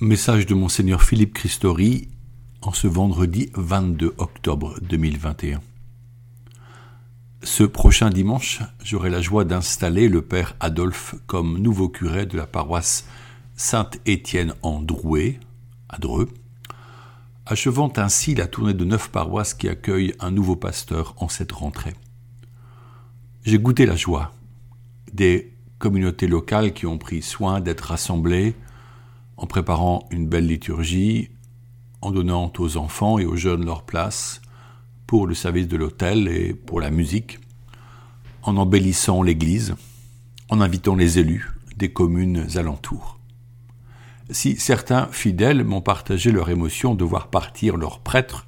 Message de Monseigneur Philippe Christori en ce vendredi 22 octobre 2021. Ce prochain dimanche, j'aurai la joie d'installer le Père Adolphe comme nouveau curé de la paroisse Saint-Étienne en Drouet, à Dreux, achevant ainsi la tournée de neuf paroisses qui accueillent un nouveau pasteur en cette rentrée. J'ai goûté la joie des communautés locales qui ont pris soin d'être rassemblées en préparant une belle liturgie, en donnant aux enfants et aux jeunes leur place pour le service de l'autel et pour la musique, en embellissant l'église, en invitant les élus des communes alentours. Si certains fidèles m'ont partagé leur émotion de voir partir leurs prêtres,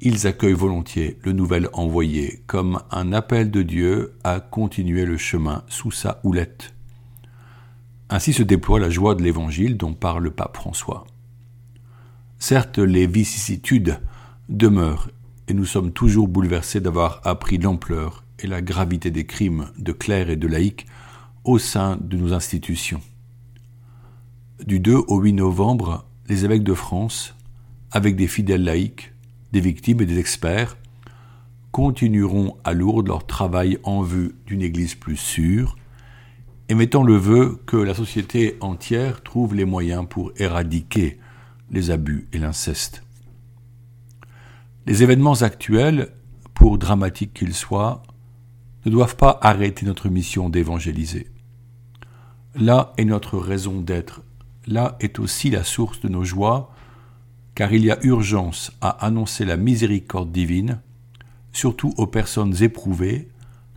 ils accueillent volontiers le nouvel envoyé comme un appel de Dieu à continuer le chemin sous sa houlette. Ainsi se déploie la joie de l'Évangile dont parle le pape François. Certes, les vicissitudes demeurent et nous sommes toujours bouleversés d'avoir appris l'ampleur et la gravité des crimes de clercs et de laïcs au sein de nos institutions. Du 2 au 8 novembre, les évêques de France, avec des fidèles laïcs, des victimes et des experts, continueront à Lourdes leur travail en vue d'une Église plus sûre, et mettant le vœu que la société entière trouve les moyens pour éradiquer les abus et l'inceste. Les événements actuels, pour dramatiques qu'ils soient, ne doivent pas arrêter notre mission d'évangéliser. Là est notre raison d'être, là est aussi la source de nos joies, car il y a urgence à annoncer la miséricorde divine, surtout aux personnes éprouvées,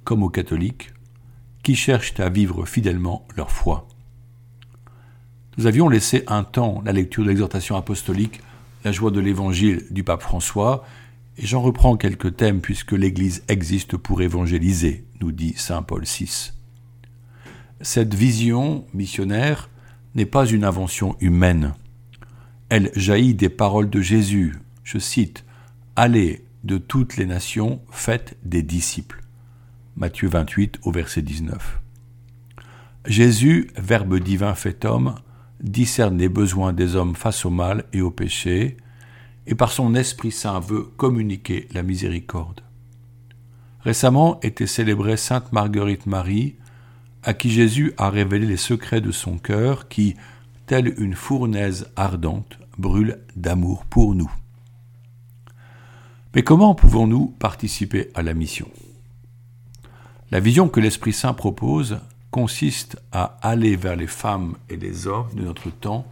comme aux catholiques, qui cherchent à vivre fidèlement leur foi. Nous avions laissé un temps la lecture de l'exhortation apostolique La joie de l'évangile du pape François, et j'en reprends quelques thèmes puisque l'Église existe pour évangéliser, nous dit Saint Paul VI. Cette vision missionnaire n'est pas une invention humaine. Elle jaillit des paroles de Jésus. Je cite Allez de toutes les nations, faites des disciples. Matthieu 28 au verset 19. Jésus, Verbe divin fait homme, discerne les besoins des hommes face au mal et au péché, et par son Esprit Saint veut communiquer la miséricorde. Récemment était célébrée Sainte Marguerite Marie, à qui Jésus a révélé les secrets de son cœur qui, telle une fournaise ardente, brûle d'amour pour nous. Mais comment pouvons-nous participer à la mission? La vision que l'Esprit Saint propose consiste à aller vers les femmes et les hommes de notre temps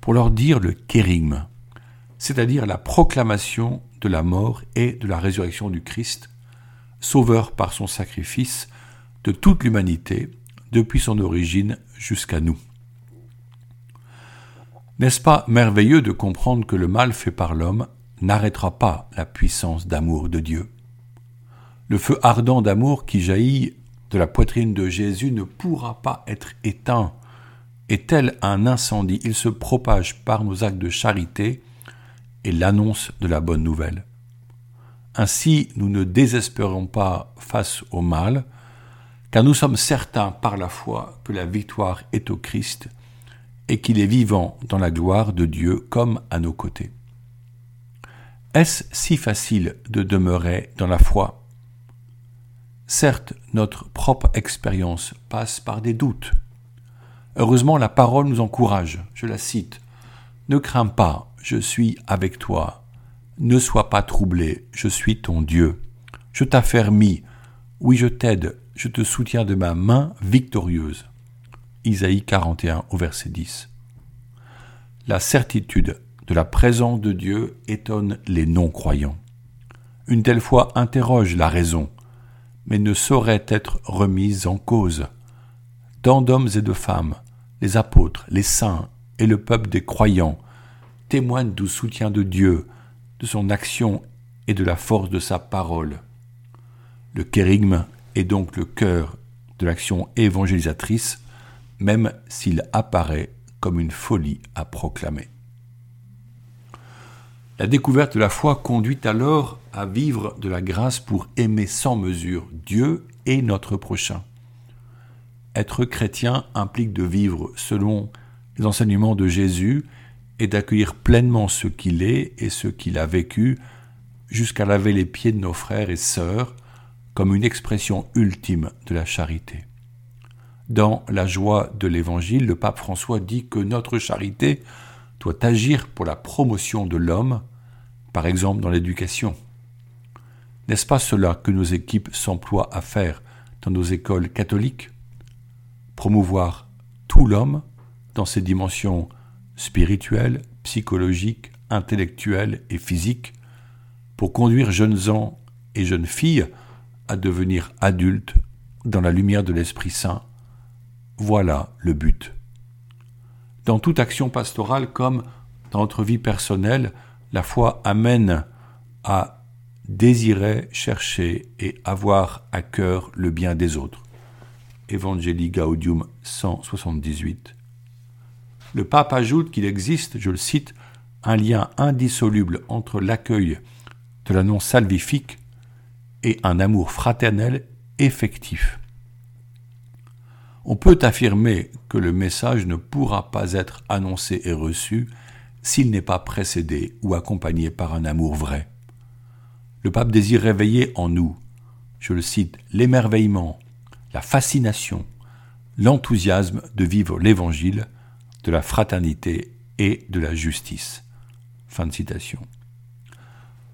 pour leur dire le kérigme, c'est-à-dire la proclamation de la mort et de la résurrection du Christ, sauveur par son sacrifice de toute l'humanité depuis son origine jusqu'à nous. N'est-ce pas merveilleux de comprendre que le mal fait par l'homme n'arrêtera pas la puissance d'amour de Dieu? Le feu ardent d'amour qui jaillit de la poitrine de Jésus ne pourra pas être éteint. Et tel un incendie, il se propage par nos actes de charité et l'annonce de la bonne nouvelle. Ainsi, nous ne désespérons pas face au mal, car nous sommes certains par la foi que la victoire est au Christ et qu'il est vivant dans la gloire de Dieu comme à nos côtés. Est-ce si facile de demeurer dans la foi? Certes, notre propre expérience passe par des doutes. Heureusement, la parole nous encourage. Je la cite. Ne crains pas, je suis avec toi. Ne sois pas troublé, je suis ton Dieu. Je t'affermis, oui je t'aide, je te soutiens de ma main victorieuse. Isaïe 41 au verset 10. La certitude de la présence de Dieu étonne les non-croyants. Une telle foi interroge la raison, mais ne saurait être remise en cause. Tant d'hommes et de femmes, les apôtres, les saints et le peuple des croyants témoignent du soutien de Dieu, de son action et de la force de sa parole. Le kérigme est donc le cœur de l'action évangélisatrice, même s'il apparaît comme une folie à proclamer. La découverte de la foi conduit alors à vivre de la grâce pour aimer sans mesure Dieu et notre prochain. Être chrétien implique de vivre selon Les enseignements de Jésus est d'accueillir pleinement ce qu'il est et ce qu'il a vécu jusqu'à laver les pieds de nos frères et sœurs comme une expression ultime de la charité. Dans la joie de l'Évangile, le pape François dit que notre charité doit agir pour la promotion de l'homme, par exemple dans l'éducation. N'est-ce pas cela que nos équipes s'emploient à faire dans nos écoles catholiques? Promouvoir tout l'homme dans ses dimensions spirituelles, psychologiques, intellectuelles et physiques, pour conduire jeunes gens et jeunes filles à devenir adultes dans la lumière de l'Esprit Saint. Voilà le but. Dans toute action pastorale comme dans notre vie personnelle, la foi amène à désirer, chercher et avoir à cœur le bien des autres. Evangelii Gaudium 178. Le pape ajoute qu'il existe, je le cite, un lien indissoluble entre l'accueil de l'annonce salvifique et un amour fraternel effectif. On peut affirmer que le message ne pourra pas être annoncé et reçu s'il n'est pas précédé ou accompagné par un amour vrai. Le pape désire réveiller en nous, je le cite, l'émerveillement, la fascination, l'enthousiasme de vivre l'évangile, de la fraternité et de la justice. Fin de citation.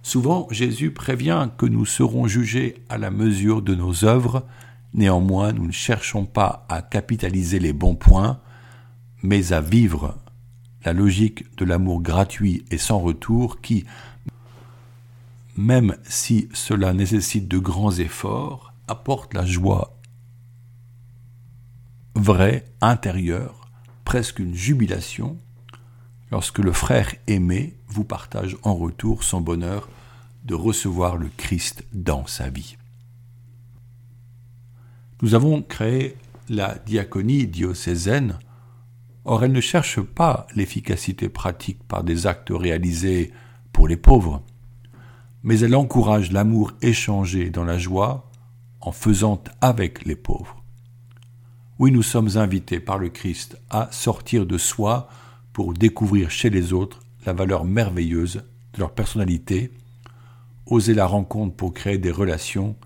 Souvent, Jésus prévient que nous serons jugés à la mesure de nos œuvres, néanmoins nous ne cherchons pas à capitaliser les bons points, mais à vivre la logique de l'amour gratuit et sans retour qui, même si cela nécessite de grands efforts, apporte la joie vraie, intérieure, presque une jubilation, lorsque le frère aimé vous partage en retour son bonheur de recevoir le Christ dans sa vie. Nous avons créé la diaconie diocésaine, or elle ne cherche pas l'efficacité pratique par des actes réalisés pour les pauvres, mais elle encourage l'amour échangé dans la joie en faisant avec les pauvres. Oui, nous sommes invités par le Christ à sortir de soi pour découvrir chez les autres la valeur merveilleuse de leur personnalité, oser la rencontre pour créer des relations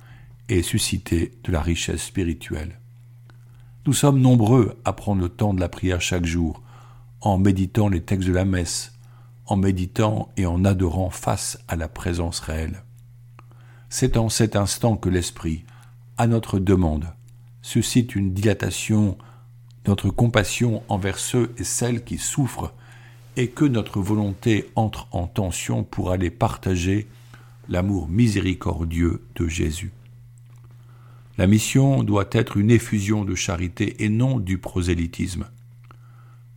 et susciter de la richesse spirituelle. Nous sommes nombreux à prendre le temps de la prière chaque jour, en méditant les textes de la messe, en méditant et en adorant face à la présence réelle. C'est en cet instant que l'Esprit, à notre demande, suscite une dilatation notre compassion envers ceux et celles qui souffrent et que notre volonté entre en tension pour aller partager l'amour miséricordieux de Jésus. La mission doit être une effusion de charité et non du prosélytisme.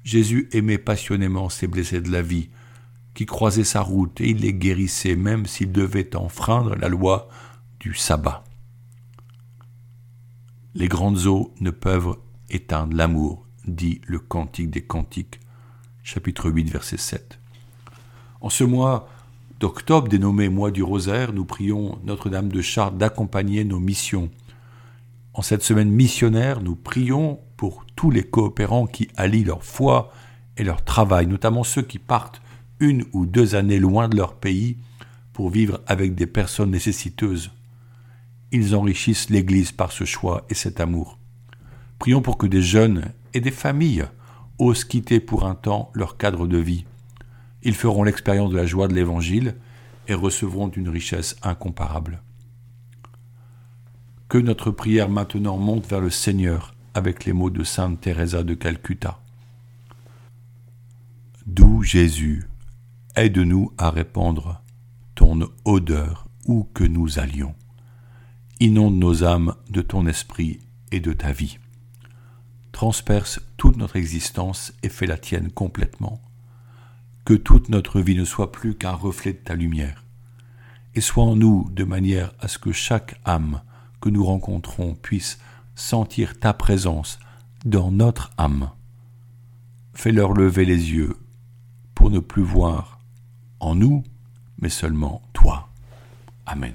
Jésus aimait passionnément ses blessés de la vie, qui croisaient sa route et il les guérissait même s'ils devaient enfreindre la loi du sabbat. Les grandes eaux ne peuvent éteindre l'amour, dit le Cantique des Cantiques, chapitre 8, verset 7. En ce mois d'octobre dénommé mois du rosaire, nous prions Notre-Dame de Chartres d'accompagner nos missions. En cette semaine missionnaire, nous prions pour tous les coopérants qui allient leur foi et leur travail, notamment ceux qui partent une ou deux années loin de leur pays pour vivre avec des personnes nécessiteuses. Ils enrichissent l'Église par ce choix et cet amour. Prions pour que des jeunes et des familles osent quitter pour un temps leur cadre de vie. Ils feront l'expérience de la joie de l'Évangile et recevront une richesse incomparable. Que notre prière maintenant monte vers le Seigneur avec les mots de Sainte Teresa de Calcutta. D'où Jésus, aide-nous à répandre ton odeur où que nous allions. Inonde nos âmes de ton esprit et de ta vie. Transperce toute notre existence et fais la tienne complètement. Que toute notre vie ne soit plus qu'un reflet de ta lumière. Et sois en nous de manière à ce que chaque âme nous rencontrons puisse sentir ta présence dans notre âme. Fais-leur lever les yeux pour ne plus voir en nous, mais seulement toi. Amen.